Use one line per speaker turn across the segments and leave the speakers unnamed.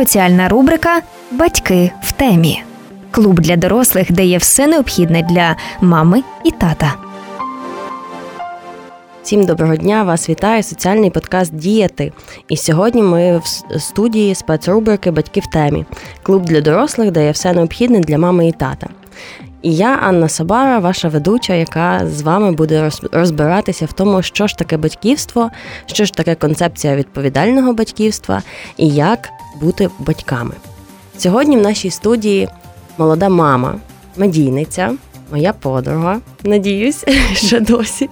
спеціальна рубрика Батьки в темі. Клуб для дорослих, де є все необхідне для мами і тата.
Всім доброго дня! Вас вітає соціальний подкаст Діяти. І сьогодні ми в студії спецрубрики Батьки в темі. Клуб для дорослих, де є все необхідне для мами і тата. І я, Анна Сабара, ваша ведуча, яка з вами буде розбиратися в тому, що ж таке батьківство, що ж таке концепція відповідального батьківства і як бути батьками. Сьогодні в нашій студії молода мама, медійниця, моя подруга, надіюсь, ще досі.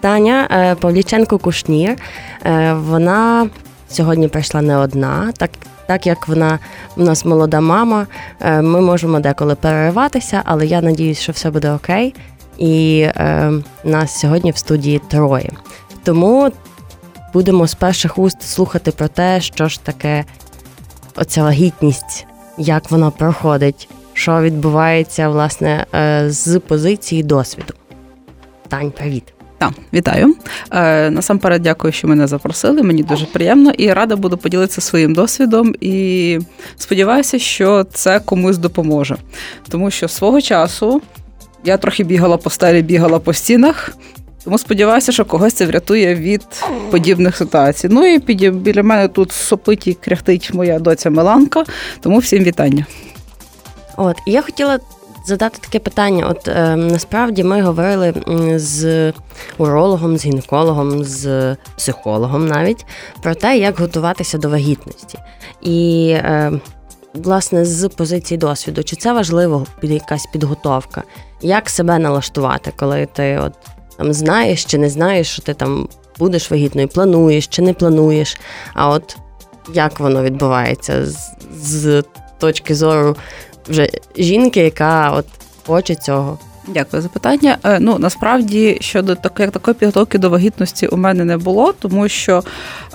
Таня е, Павліченко Кушнір. Е, вона сьогодні прийшла не одна, так так як вона у нас молода мама, е, ми можемо деколи перериватися, але я надіюсь, що все буде окей. І нас сьогодні в студії троє. Тому будемо з перших уст слухати про те, що ж таке оця вагітність, як вона проходить, що відбувається власне е, з позиції досвіду. Тань, привіт.
Так, вітаю. Е, Насамперед, дякую, що мене запросили. Мені дуже приємно і рада буду поділитися своїм досвідом. І сподіваюся, що це комусь допоможе. Тому що свого часу я трохи бігала по стелі, бігала по стінах. Тому сподіваюся, що когось це врятує від подібних ситуацій. Ну і під, біля мене тут сопить і кряхтить моя доця Миланка, тому всім вітання.
От, я хотіла задати таке питання. От е, насправді ми говорили з урологом, з гінекологом, з психологом навіть про те, як готуватися до вагітності. І е, власне з позиції досвіду, чи це важливо якась підготовка? Як себе налаштувати, коли ти от там знаєш чи не знаєш, що ти там будеш вагітною, плануєш чи не плануєш? А от як воно відбувається з, з точки зору вже жінки, яка от хоче цього.
Дякую за питання. Е, ну насправді щодо такої, такої підготовки до вагітності у мене не було, тому що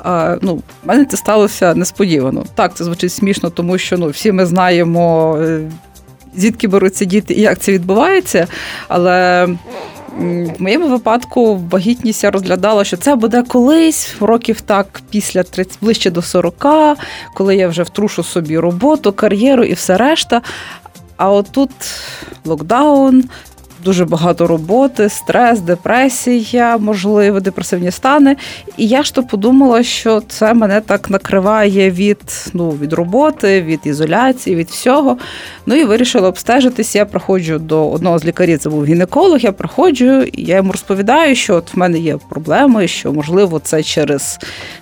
е, ну, в мене це сталося несподівано. Так, це звучить смішно, тому що ну, всі ми знаємо, е, звідки беруться діти і як це відбувається. Але в моєму випадку вагітність я розглядала, що це буде колись, років так, після 30, ближче до 40, коли я вже втрушу собі роботу, кар'єру і все решта. А отут локдаун, дуже багато роботи, стрес, депресія, можливо, депресивні стани. І я ж то подумала, що це мене так накриває від ну, від роботи, від ізоляції, від всього. Ну і вирішила обстежитись. Я приходжу до одного з лікарів, це був гінеколог. Я приходжу, і я йому розповідаю, що от в мене є проблеми, що можливо це через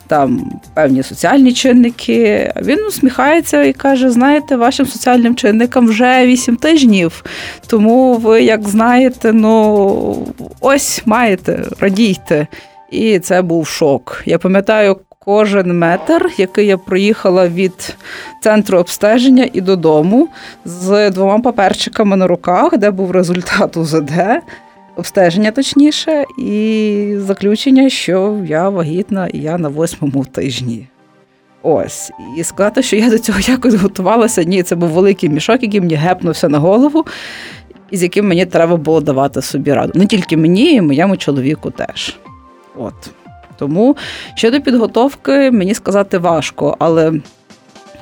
там певні соціальні чинники. А він усміхається і каже: знаєте, вашим соціальним чинникам вже 8 тижнів. Тому ви, як знаєте, ну ось маєте, радійте. І це був шок. Я пам'ятаю. Кожен метр, який я проїхала від центру обстеження і додому, з двома паперчиками на руках, де був результат УЗД, обстеження, точніше, і заключення, що я вагітна і я на восьмому тижні. Ось. І сказати, що я до цього якось готувалася, ні, це був великий мішок, який мені гепнувся на голову, і з яким мені треба було давати собі раду. Не тільки мені, і моєму чоловіку теж. От. Тому щодо підготовки, мені сказати важко, але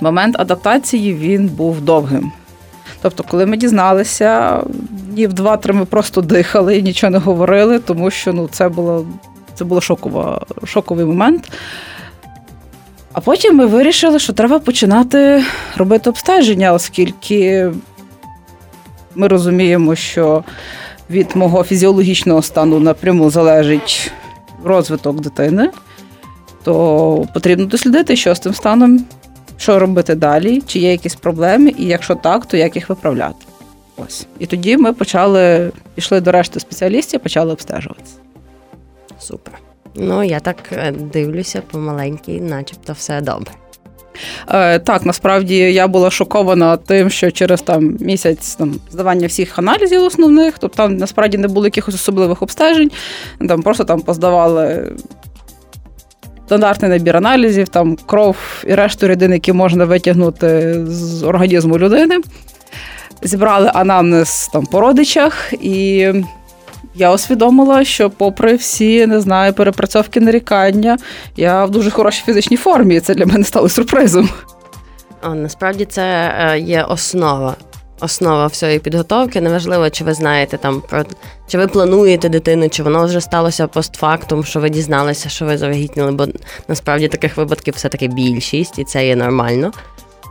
момент адаптації він був довгим. Тобто, коли ми дізналися, днів два-три ми просто дихали і нічого не говорили, тому що ну, це було це було шокова, шоковий момент. А потім ми вирішили, що треба починати робити обстеження, оскільки ми розуміємо, що від мого фізіологічного стану напряму залежить розвиток дитини, то потрібно дослідити, що з тим станом що робити далі, чи є якісь проблеми, і якщо так, то як їх виправляти. Ось. І тоді ми почали, пішли до решти спеціалістів, почали обстежуватися.
Супер. Ну, я так е, дивлюся помаленький, начебто все добре.
Е, Так, насправді я була шокована тим, що через там місяць там здавання всіх аналізів основних, тобто там насправді не було якихось особливих обстежень, там просто там поздавали стандартний набір аналізів, там кров і решту рідин, які можна витягнути з організму людини. Зібрали анамнез там по родичах, і я усвідомила, що, попри всі, не знаю, перепрацьовки нарікання, я в дуже хорошій фізичній формі. і Це для мене стало сюрпризом.
Насправді це е, є основа. Основа всієї підготовки. Неважливо, чи ви знаєте там про чи ви плануєте дитину, чи воно вже сталося постфактум, що ви дізналися, що ви завагітніли, бо насправді таких випадків все-таки більшість, і це є нормально.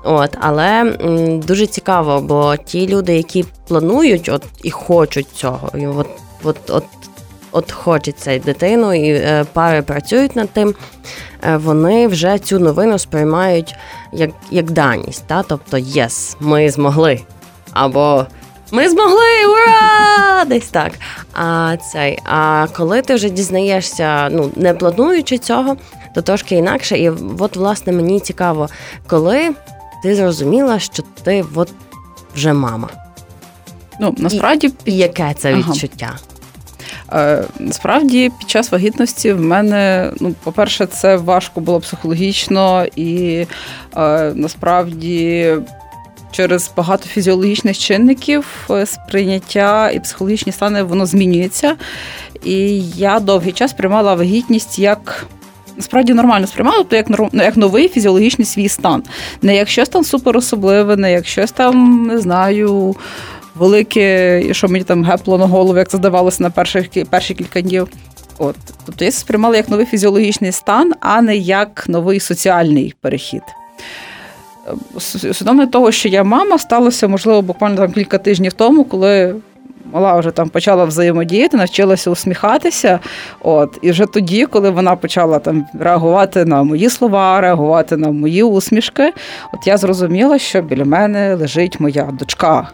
От, Але м, дуже цікаво, бо ті люди, які планують от, і хочуть цього, і от, от, от, от хочеться дитину, і е, пари працюють над тим, е, вони вже цю новину сприймають як як даність. Та? Тобто, єс, ми змогли. Або ми змогли! Ура! Десь так. А цей, а коли ти вже дізнаєшся, ну не плануючи цього, то трошки інакше. І от, власне, мені цікаво, коли ти зрозуміла, що ти от вже мама.
Ну, насправді,
і яке це відчуття?
Е, Насправді, під час вагітності в мене, ну, по-перше, це важко було психологічно, і е, насправді через багато фізіологічних чинників е, сприйняття і психологічні стани воно змінюється. І я довгий час приймала вагітність як. Насправді нормально сприймала, то як як новий фізіологічний свій стан. Не як щось там супер особливе, не як щось там, не знаю, велике, що мені там гепло на голову, як це здавалося на перших перші кілька днів. От. Тобто я сприймала як новий фізіологічний стан, а не як новий соціальний перехід. Усвідомлення того, що я мама, сталося, можливо, буквально там кілька тижнів тому, коли мала вже там почала взаємодіяти, навчилася усміхатися. От, І вже тоді, коли вона почала там реагувати на мої слова, реагувати на мої усмішки, от я зрозуміла, що біля мене лежить моя дочка.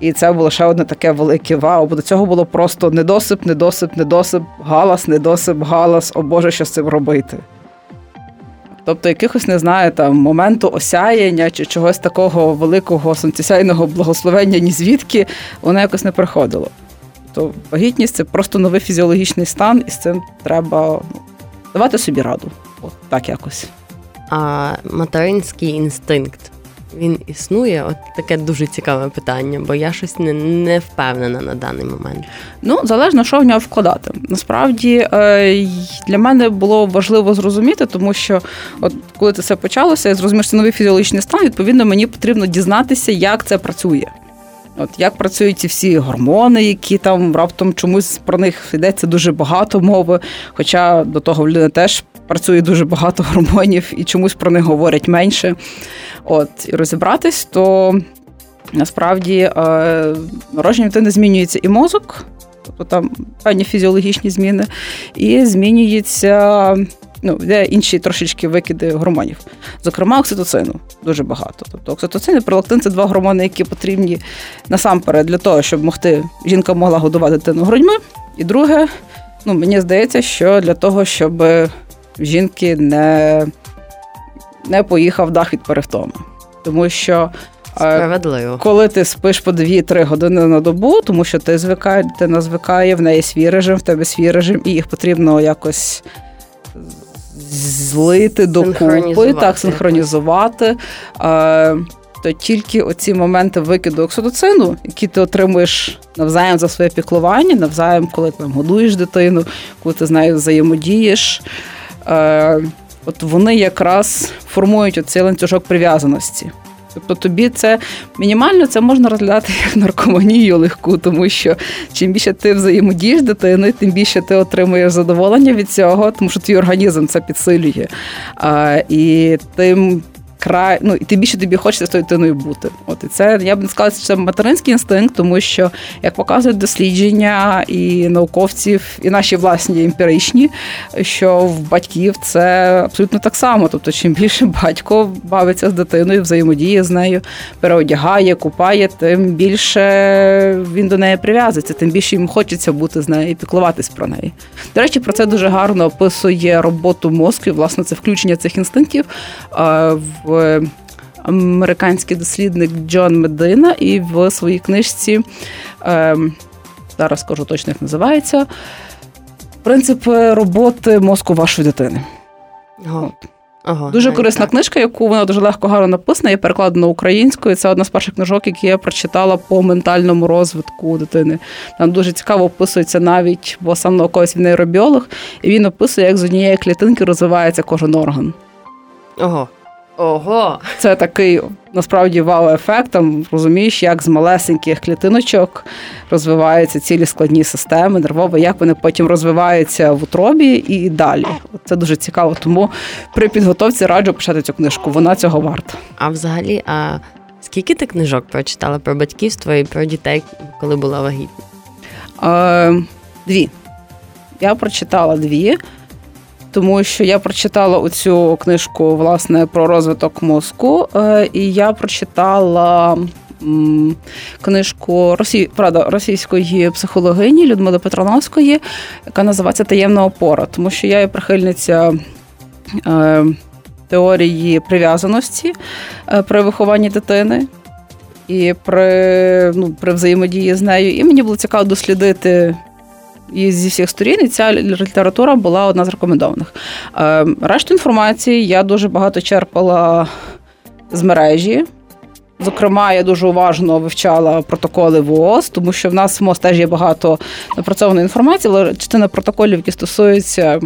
І це було ще одне таке велике вау, бо до цього було просто недосип, недосип, недосип, галас, недосип, галас, о Боже, що з цим робити. Тобто якихось не знаю, там моменту осяяння чи чогось такого великого сонцесяйного благословення, ні звідки воно якось не приходило. То вагітність це просто новий фізіологічний стан, і з цим треба ну, давати собі раду. От так якось.
А материнський інстинкт він існує? От таке дуже цікаве питання, бо я щось не не впевнена на даний момент.
Ну, залежно, що в нього вкладати. Насправді е, для мене було важливо зрозуміти, тому що, от коли це все почалося, я зрозумів, що це новий фізіологічний стан. Відповідно, мені потрібно дізнатися, як це працює. От як працюють ці всі гормони, які там раптом чомусь про них йдеться дуже багато мови. Хоча до того в людини теж працює дуже багато гормонів і чомусь про них говорять менше. От і розібратись, то насправді е, народження дитини змінюється і мозок, тобто там певні фізіологічні зміни, і змінюється. Ну, де інші трошечки викиди гормонів, зокрема, окситоцину дуже багато. Тобто окситоцин і пролактин – це два гормони, які потрібні насамперед для того, щоб могти жінка могла годувати дитину грудьми. І друге, ну мені здається, що для того, щоб жінки не не поїхав дах від перевтоми. Тому що
е, Справедливо.
коли ти спиш по 2-3 години на добу, тому що ти звикає, дитина звикає, в неї свій режим, в тебе свій режим, і їх потрібно якось злити докупи, так, синхронізувати. Е, то тільки оці моменти викиду окситоцину, які ти отримуєш навзаєм за своє піклування, навзаєм, коли ти там годуєш дитину, коли ти з нею взаємодієш. Е, от вони якраз формують оцей ланцюжок прив'язаності. Тобто тобі це мінімально це можна розглядати як наркоманію легку, тому що чим більше ти взаємодієш дитини, тим більше ти отримуєш задоволення від цього, тому що твій організм це підсилює. А, І тим край, ну і тим більше тобі хочеться з тою дитиною бути. От і це я б не сказала, що це материнський інстинкт, тому що як показують дослідження і науковців, і наші власні емпіричні, що в батьків це абсолютно так само. Тобто, чим більше батько бавиться з дитиною, взаємодіє з нею, переодягає, купає, тим більше він до неї прив'язується, тим більше йому хочеться бути з нею і піклуватись про неї. До речі, про це дуже гарно описує роботу мозку, власне, це включення цих інстинктів в американський дослідник Джон Медина, і в своїй книжці ем, зараз скажу точно, як називається. Принцип роботи мозку вашої дитини.
Ага.
Ага, Дуже корисна так. книжка, яку вона дуже легко гарно написана, є перекладена українською. Це одна з перших книжок, які я прочитала по ментальному розвитку дитини. Там дуже цікаво описується навіть, бо сам науковець він нейробіолог, і він описує, як з однієї клітинки розвивається кожен орган.
Ого. Ого!
Це такий насправді вау-ефект. Там розумієш, як з малесеньких клітиночок розвиваються цілі складні системи нервові, як вони потім розвиваються в утробі і далі. Це дуже цікаво. Тому при підготовці раджу почати цю книжку. Вона цього варта.
А взагалі, а скільки ти книжок прочитала про батьківство і про дітей, коли була вагітна?
Е, Дві. Я прочитала дві тому що я прочитала оцю книжку власне про розвиток мозку, е, і я прочитала. Книжку росі... правда, російської психологині Людмили Петрановської, яка називається Таємна опора, тому що я є прихильниця е, теорії прив'язаності е, при вихованні дитини і при ну, при взаємодії з нею. І мені було цікаво дослідити і зі всіх сторін, і ця література була одна з рекомендованих. Е, решту інформації я дуже багато черпала з мережі. Зокрема, я дуже уважно вивчала протоколи ВООЗ, тому що в нас в МОЗ теж є багато напрацьованої інформації, але частина протоколів, які стосуються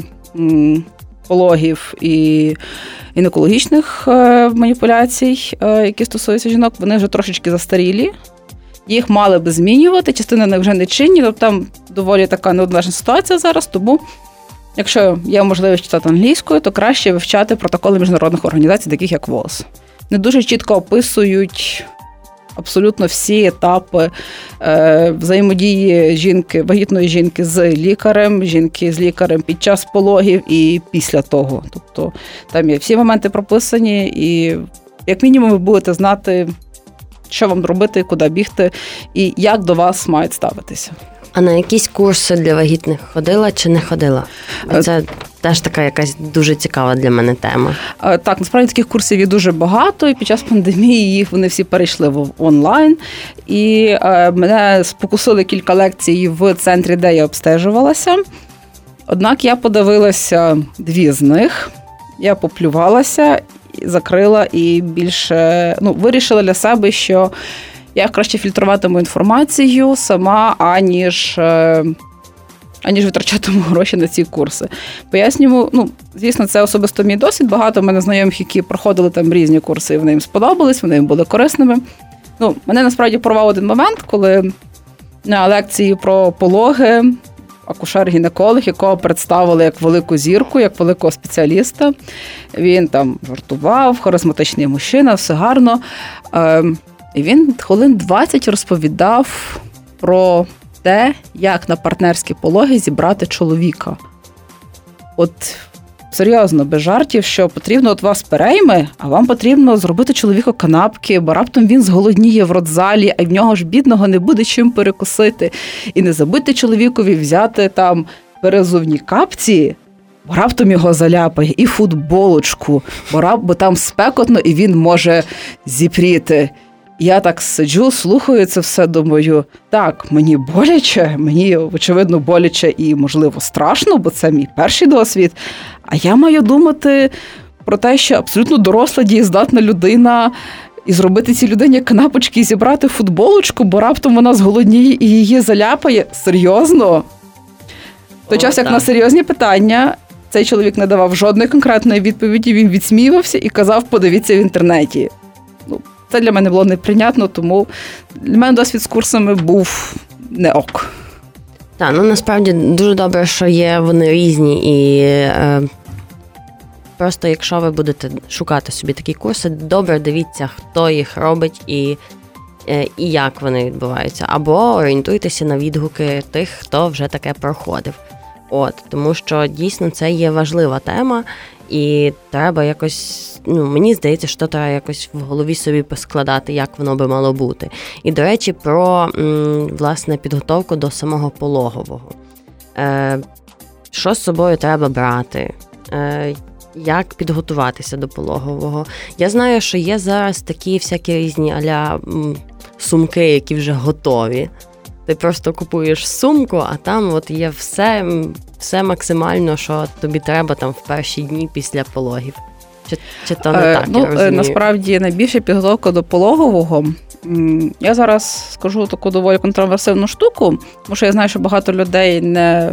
пологів і гінекологічних е, маніпуляцій, е, які стосуються жінок, вони вже трошечки застарілі їх мали би змінювати, частина них вже не чинні, тобто там доволі така неоднозначна ситуація зараз. Тому, якщо є можливість читати англійською, то краще вивчати протоколи міжнародних організацій, таких як ВОЗ. Не дуже чітко описують. Абсолютно всі етапи е, взаємодії жінки, вагітної жінки з лікарем, жінки з лікарем під час пологів і після того. Тобто там є всі моменти прописані, і як мінімум ви будете знати що вам робити, куди бігти, і як до вас мають ставитися.
А на якісь курси для вагітних ходила чи не ходила? Е, це теж така якась дуже цікава для мене тема.
Е, так, насправді таких курсів є дуже багато, і під час пандемії їх вони всі перейшли в онлайн. І е, мене спокусили кілька лекцій в центрі, де я обстежувалася. Однак я подивилася дві з них, я поплювалася закрила і більше ну, вирішила для себе, що я краще фільтруватиму інформацію сама, аніж. Е, аніж витрачатиму гроші на ці курси. Пояснюю, ну, звісно, це особисто мій досвід. Багато в мене знайомих, які проходили там різні курси, і вони їм сподобались, вони їм були корисними. Ну, Мене насправді порвав один момент, коли на лекції про пологи акушер-гінеколог, якого представили як велику зірку, як великого спеціаліста. Він там жартував, харизматичний мужчина, все гарно. Ем, і Він хвилин 20 розповідав про те, як на партнерські пологи зібрати чоловіка. От серйозно, без жартів, що потрібно от вас перейме, а вам потрібно зробити чоловіку канапки, бо раптом він зголодніє в родзалі, а в нього ж бідного не буде чим перекусити. І не забудьте чоловікові взяти там перезувні капці. Бо раптом його заляпає і футболочку, бо, рап, бо там спекотно і він може зіпріти. Я так сиджу, слухаю це все, думаю, так, мені боляче, мені очевидно боляче і, можливо, страшно, бо це мій перший досвід. А я маю думати про те, що абсолютно доросла, дієздатна людина. І зробити цій людині канапочки і зібрати футболочку, бо раптом вона зголодніє і її заляпає. Серйозно? В той час, як на серйозні питання, цей чоловік не давав жодної конкретної відповіді, він відсміювався і казав: подивіться в інтернеті. Це для мене було неприйнятно, тому для мене досвід з курсами був не ок.
Так, ну насправді дуже добре, що є вони різні і. Е... Просто якщо ви будете шукати собі такі курси, добре дивіться, хто їх робить і е, і як вони відбуваються. Або орієнтуйтеся на відгуки тих, хто вже таке проходив. От, Тому що дійсно це є важлива тема, і треба якось. Ну, мені здається, що треба якось в голові собі поскладати, як воно би мало бути. І, до речі, про власне підготовку до самого пологового. Е, Що з собою треба брати? Е, як підготуватися до пологового? Я знаю, що є зараз такі всякі різні аля сумки, які вже готові. Ти просто купуєш сумку, а там от є все все максимально, що тобі треба там в перші дні після пологів. Чи чи то не е, так?
Ну,
я розумію?
Насправді найбільша підготовка до пологового. Я зараз скажу таку доволі контроверсивну штуку, тому що я знаю, що багато людей не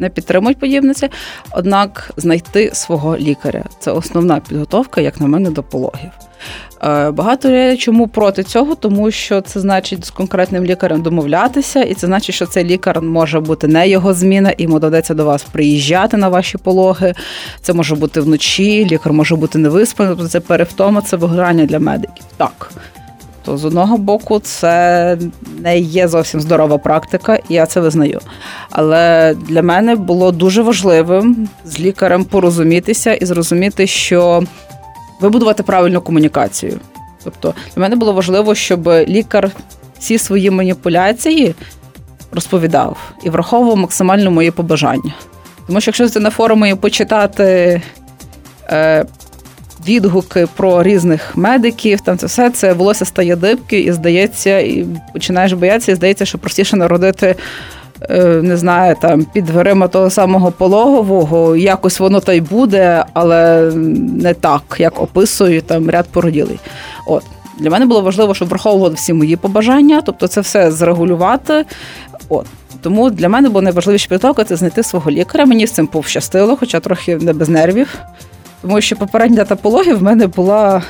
не підтримують подібне це. Однак знайти свого лікаря це основна підготовка, як на мене, до пологів. Е, багато людей чому проти цього, тому що це значить з конкретним лікарем домовлятися, і це значить, що цей лікар може бути не його зміна, йому доведеться до вас приїжджати на ваші пологи. Це може бути вночі, лікар може бути невиспаний, тобто це перевтома, це виграння для медиків. Так. То з одного боку, це не є зовсім здорова практика, і я це визнаю. Але для мене було дуже важливим з лікарем порозумітися і зрозуміти, що вибудувати правильну комунікацію. Тобто для мене було важливо, щоб лікар всі свої маніпуляції розповідав і враховував максимально мої побажання. Тому що якщо на форумі почитати е, відгуки про різних медиків, там це все це волосся стає дибки, і здається, і починаєш боятися, і здається, що простіше народити. Е, не знаю, там під дверима того самого пологового, якось воно та й буде, але не так, як описують там ряд породілий. От для мене було важливо, щоб враховувати всі мої побажання, тобто це все зрегулювати. От. Тому для мене було найважливіше підготовка це знайти свого лікаря. Мені з цим пощастило, хоча трохи не без нервів. Тому що попередня дата в мене була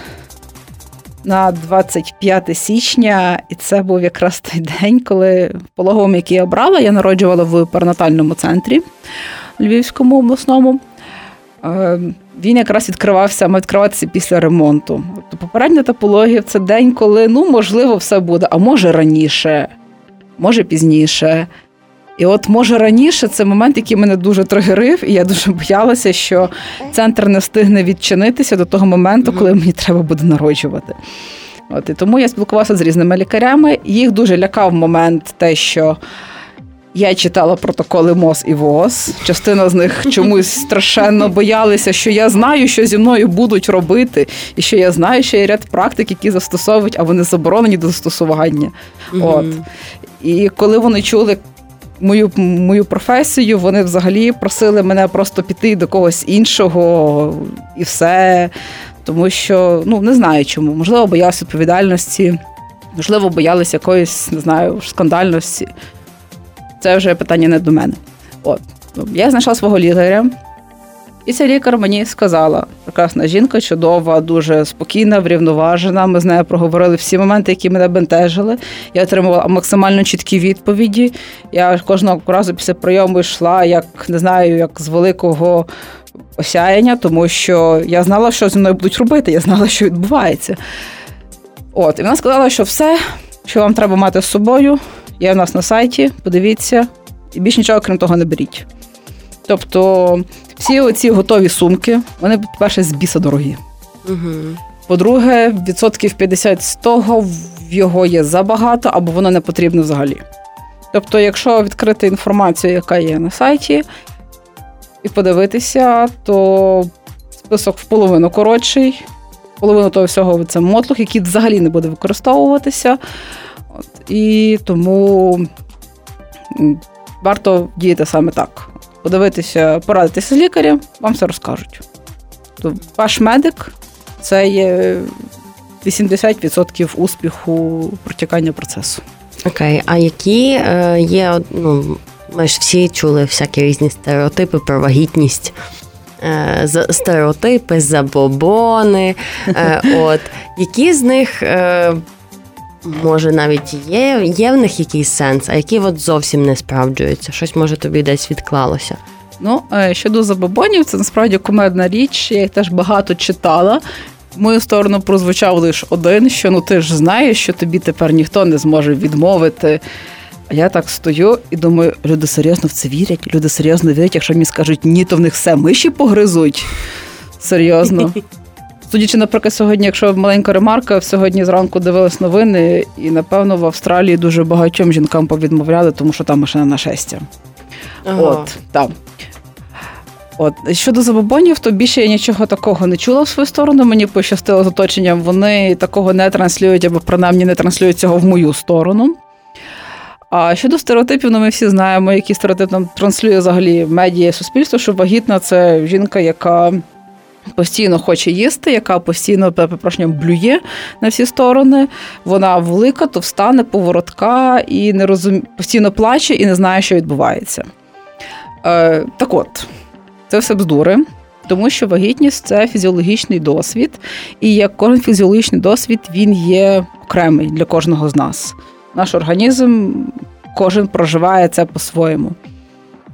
на 25 січня, і це був якраз той день, коли в пологовому, який я обрала, я народжувала в перинатальному центрі Львівському обласному. Е, він якраз відкривався, мав відкриватися після ремонту. Тобто попередня топологія це день, коли ну, можливо, все буде, а може раніше, може пізніше. І от, може, раніше це момент, який мене дуже тригерив, і я дуже боялася, що центр не встигне відчинитися до того моменту, коли мені треба буде народжувати. От і тому я спілкувалася з різними лікарями. Їх дуже лякав момент те, що. Я читала протоколи МОЗ і ВОЗ. Частина з них чомусь страшенно боялися, що я знаю, що зі мною будуть робити, і що я знаю, що є ряд практик, які застосовують, а вони заборонені до застосування. От. І коли вони чули мою мою професію, вони взагалі просили мене просто піти до когось іншого і все. Тому що ну не знаю чому. Можливо, боялися відповідальності, можливо, боялися якоїсь, не знаю, скандальності. Це вже питання не до мене. От. Я знайшла свого лікаря. І ця лікар мені сказала: прекрасна жінка, чудова, дуже спокійна, врівноважена. Ми з нею проговорили всі моменти, які мене бентежили. Я отримувала максимально чіткі відповіді. Я кожного разу після прийому йшла, як не знаю, як з великого осяяння, тому що я знала, що зі мною будуть робити, я знала, що відбувається. От, і вона сказала, що все, що вам треба мати з собою, є в нас на сайті, подивіться, і більш нічого, крім того, не беріть. Тобто всі оці готові сумки, вони, по-перше, з біса дорогі. Угу. По-друге, відсотків 50 з того в його є забагато або воно не потрібно взагалі. Тобто, якщо відкрити інформацію, яка є на сайті, і подивитися, то список в половину коротший, половину того всього це мотлух, який взагалі не буде використовуватися. От, І тому варто діяти саме так подивитися, порадитися з лікарем, вам все розкажуть. Ваш медик це є 80% успіху протікання процесу.
Окей, а які е, є, ну, ми ж всі чули всякі різні стереотипи про вагітність. Е, стереотипи, забобони. Е, от. Які з них, може, навіть є є в них якийсь сенс, а які от зовсім не справджуються? Щось може тобі десь відклалося.
Ну, щодо забобонів, це насправді кумедна річ. Я їх теж багато читала. В мою сторону прозвучав лише один: що ну ти ж знаєш, що тобі тепер ніхто не зможе відмовити. А я так стою і думаю, люди серйозно в це вірять. Люди серйозно вірять, якщо мені скажуть ні, то в них все миші погризуть. Серйозно. Судячи, наприклад, сьогодні, якщо маленька ремарка, сьогодні зранку дивилась новини, і напевно в Австралії дуже багатьом жінкам повідмовляли, тому що там машина нашестя. Ага. От там. От щодо забобонів, то більше я нічого такого не чула в свою сторону. Мені пощастило з оточенням. Вони такого не транслюють, або принаймні не транслюють цього в мою сторону. А щодо стереотипів, ну ми всі знаємо, які стереотип нам транслює взагалі медіа суспільство, що вагітна це жінка, яка постійно хоче їсти, яка постійно перепрошенням блює на всі сторони. Вона велика, то встане, поворотка і не розум... постійно плаче і не знає, що відбувається. Е, Так от, це все бздури. Тому що вагітність це фізіологічний досвід, і як кожен фізіологічний досвід, він є окремий для кожного з нас. Наш організм кожен проживає це по-своєму.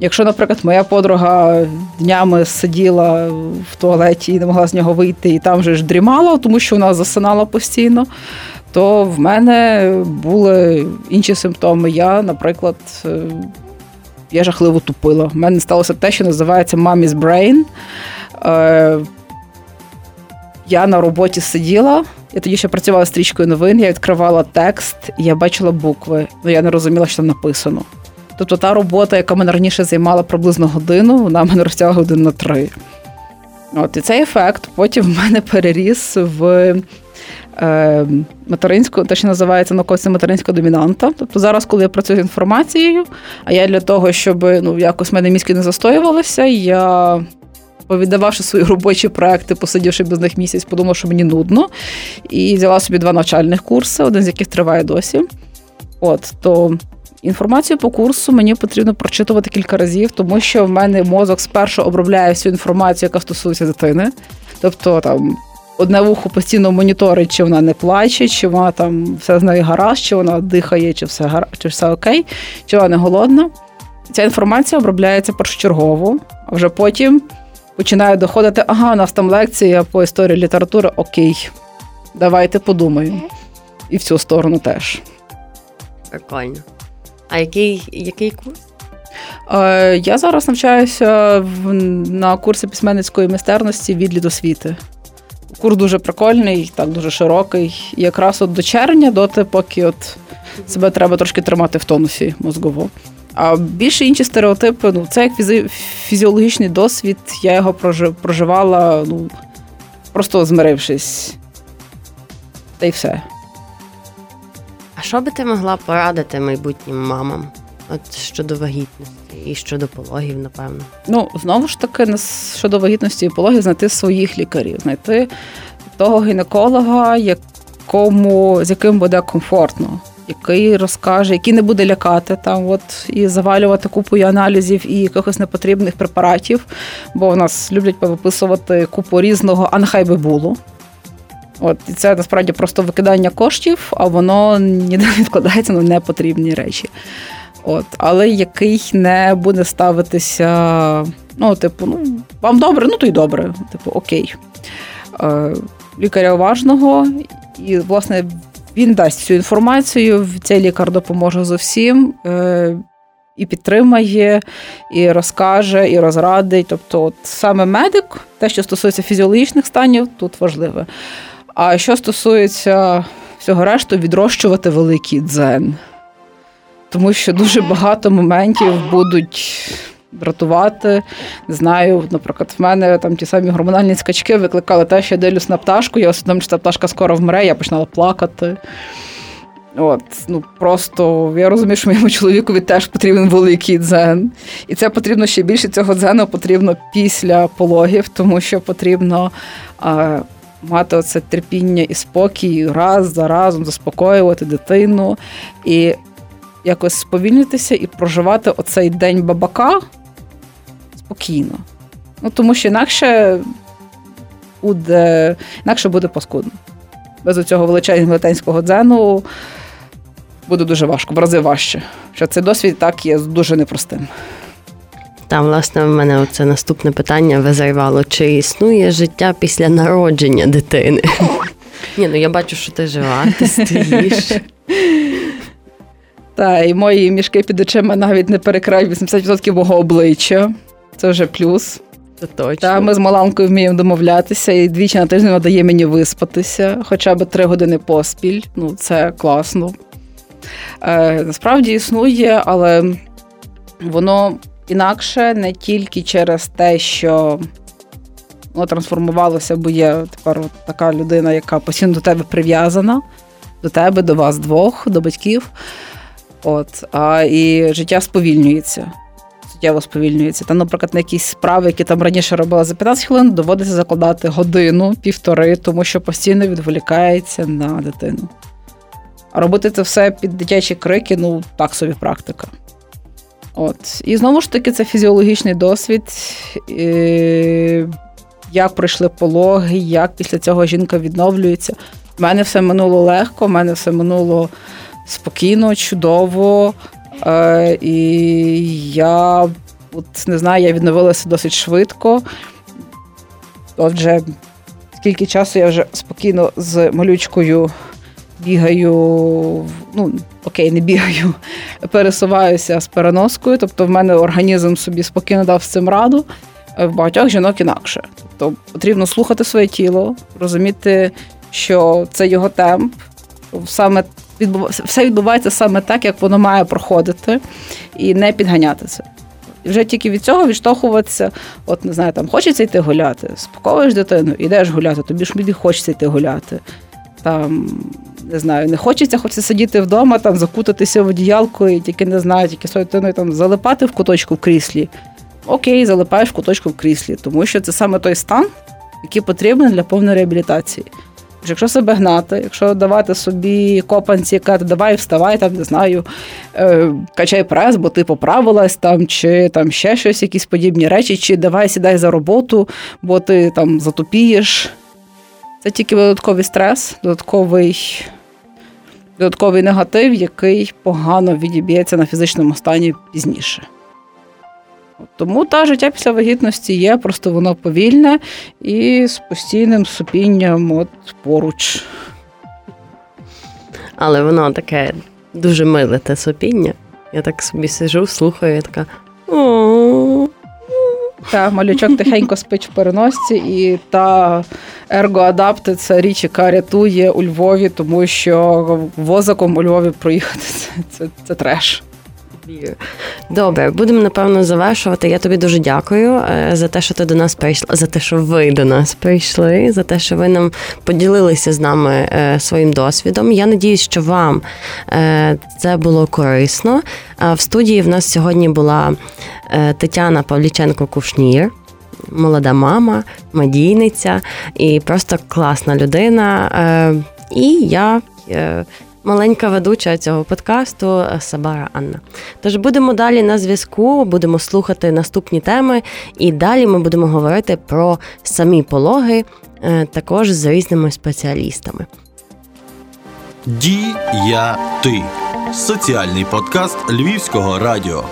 Якщо, наприклад, моя подруга днями сиділа в туалеті і не могла з нього вийти, і там вже ж дрімала, тому що вона засинала постійно, то в мене були інші симптоми. Я, наприклад, е, я жахливо тупила. У мене сталося те, що називається «Mommy's brain». Е, я на роботі сиділа, я тоді ще працювала стрічкою новин, я відкривала текст, і я бачила букви, але я не розуміла, що там написано. Тобто та робота, яка мене раніше займала приблизно годину, вона мене розтягла годин на три. От, І цей ефект потім в мене переріс в е, материнську, те, що називається науковця материнська домінанта. Тобто зараз, коли я працюю з інформацією, а я для того, щоб ну, якось в мене мізки не застоювалися, я. Повіддававши свої робочі проекти, посидівши без них місяць, подумала, що мені нудно, і взяла собі два навчальних курси, один з яких триває досі. От то Інформацію по курсу мені потрібно прочитувати кілька разів, тому що в мене мозок спершу обробляє всю інформацію, яка стосується дитини. Тобто там одне вухо постійно моніторить, чи вона не плаче, чи вона там все з нею гаразд, чи вона дихає, чи все гара, чи все окей, чи вона не голодна. Ця інформація обробляється першочергово, а вже потім починає доходити, ага, у нас там лекція по історії літератури, окей, давайте подумаємо. І в цю сторону теж.
Прикольно. А який який курс?
Е, я зараз навчаюся на курсі письменницької майстерності від освіти. Курс дуже прикольний, так дуже широкий. Якраз от до червня, доти, поки от себе треба трошки тримати в тонусі мозгово. А більше інші стереотипи, ну це як фізи- фізіологічний досвід, я його проживала, ну просто змирившись. Та й все.
Що би ти могла порадити майбутнім мамам? От щодо вагітності і щодо пологів, напевно.
Ну, знову ж таки, щодо вагітності і пологів, знайти своїх лікарів, знайти того гінеколога, якому, з яким буде комфортно, який розкаже, який не буде лякати там, от і завалювати купою аналізів і якихось непотрібних препаратів, бо в нас люблять виписувати купу різного, а нехай би було. От і це насправді просто викидання коштів, а воно ніде не відкладається на непотрібні речі. От, Але який не буде ставитися, ну, типу, ну, вам добре, ну то й добре. Типу, окей. Е, Лікаря уважного, і, власне, він дасть цю інформацію, цей лікар допоможе з усім. Е, і підтримає, і розкаже, і розрадить. Тобто, от саме медик, те, що стосується фізіологічних станів, тут важливе. А що стосується всього решту, відрощувати великий дзен. Тому що дуже багато моментів будуть дратувати. Не знаю, наприклад, в мене там ті самі гормональні скачки викликали те, що я дивлюсь на пташку, я усвідомлю, що та пташка скоро вмре, я починала плакати. От, ну Просто я розумію, що моєму чоловікові теж потрібен великий дзен. І це потрібно ще більше цього дзену потрібно після пологів, тому що потрібно мати оце терпіння і спокій, раз за разом заспокоювати дитину і якось сповільнитися і проживати оцей день бабака спокійно. Ну, Тому що інакше буде інакше буде паскудно. Без цього величезного велетенського дзену буде дуже важко, в рази важче. Що цей досвід так є дуже непростим.
Там, власне, в мене це наступне питання визривало: чи існує життя після народження дитини? Ні, ну я бачу, що ти жива, ти стоїш.
Та, і мої мішки під очима навіть не перекрають 80% мого обличчя. Це вже плюс.
Це точно.
Та ми з Маланкою вміємо домовлятися, і двічі на тиждень надає мені виспатися, хоча б три години поспіль. Ну, це класно. Е, Насправді існує, але воно інакше не тільки через те, що воно трансформувалося, бо є тепер от така людина, яка постійно до тебе прив'язана, до тебе, до вас двох, до батьків. От, а І життя сповільнюється. Суттєво сповільнюється. Та, наприклад, на якісь справи, які там раніше робила за 15 хвилин, доводиться закладати годину, півтори, тому що постійно відволікається на дитину. А робити це все під дитячі крики ну так собі практика От. І знову ж таки, це фізіологічний досвід. Як пройшли пологи, як після цього жінка відновлюється. У мене все минуло легко, в мене все минуло спокійно, чудово. Е, І я от не знаю, я відновилася досить швидко. Отже, скільки часу я вже спокійно з малючкою бігаю, ну, окей, не бігаю, пересуваюся з переноскою, тобто в мене організм собі спокійно дав з цим раду. В багатьох жінок інакше. Тобто потрібно слухати своє тіло, розуміти, що це його темп, саме все відбувається саме так, як воно має проходити, і не підганяти це. І вже тільки від цього відштовхуватися, от не знаю, там хочеться йти гуляти, спокоїш дитину, йдеш гуляти, тобі ж мені хочеться йти гуляти. Там, не знаю, не хочеться, хочеться сидіти вдома, там закутатися в одіялку і тільки не знаю, тільки своєю дитиною там залипати в куточку в кріслі. Окей, залипаєш в куточку в кріслі, тому що це саме той стан, який потрібен для повної реабілітації. Якщо себе гнати, якщо давати собі копанці, казати, давай вставай, там не знаю, е, качай прес, бо ти поправилась там, чи там ще щось, якісь подібні речі, чи давай сідай за роботу, бо ти там затупієш. Це тільки додатковий стрес, додатковий додатковий негатив, який погано відіб'ється на фізичному стані пізніше. Тому та життя після вагітності є, просто воно повільне і з постійним супінням от поруч.
Але воно таке дуже миле те супіння. Я так собі сижу, слухаю, і така.
Та малючок тихенько спить в переносці, і та ергоадапти це річ, яка рятує у Львові, тому що возиком у Львові проїхати це, це, це треш.
Добре, будемо напевно завершувати. Я тобі дуже дякую е, за те, що ти до нас прийшла, за те, що ви до нас прийшли, за те, що ви нам поділилися з нами е, своїм досвідом. Я надіюсь, що вам е, це було корисно. В студії в нас сьогодні була Тетяна Павліченко-Кушнір. Молода мама, медійниця і просто класна людина. І я маленька ведуча цього подкасту Сабара Анна. Тож будемо далі на зв'язку, будемо слухати наступні теми, і далі ми будемо говорити про самі пологи, е, також з різними спеціалістами.
Дія ти соціальний подкаст Львівського радіо.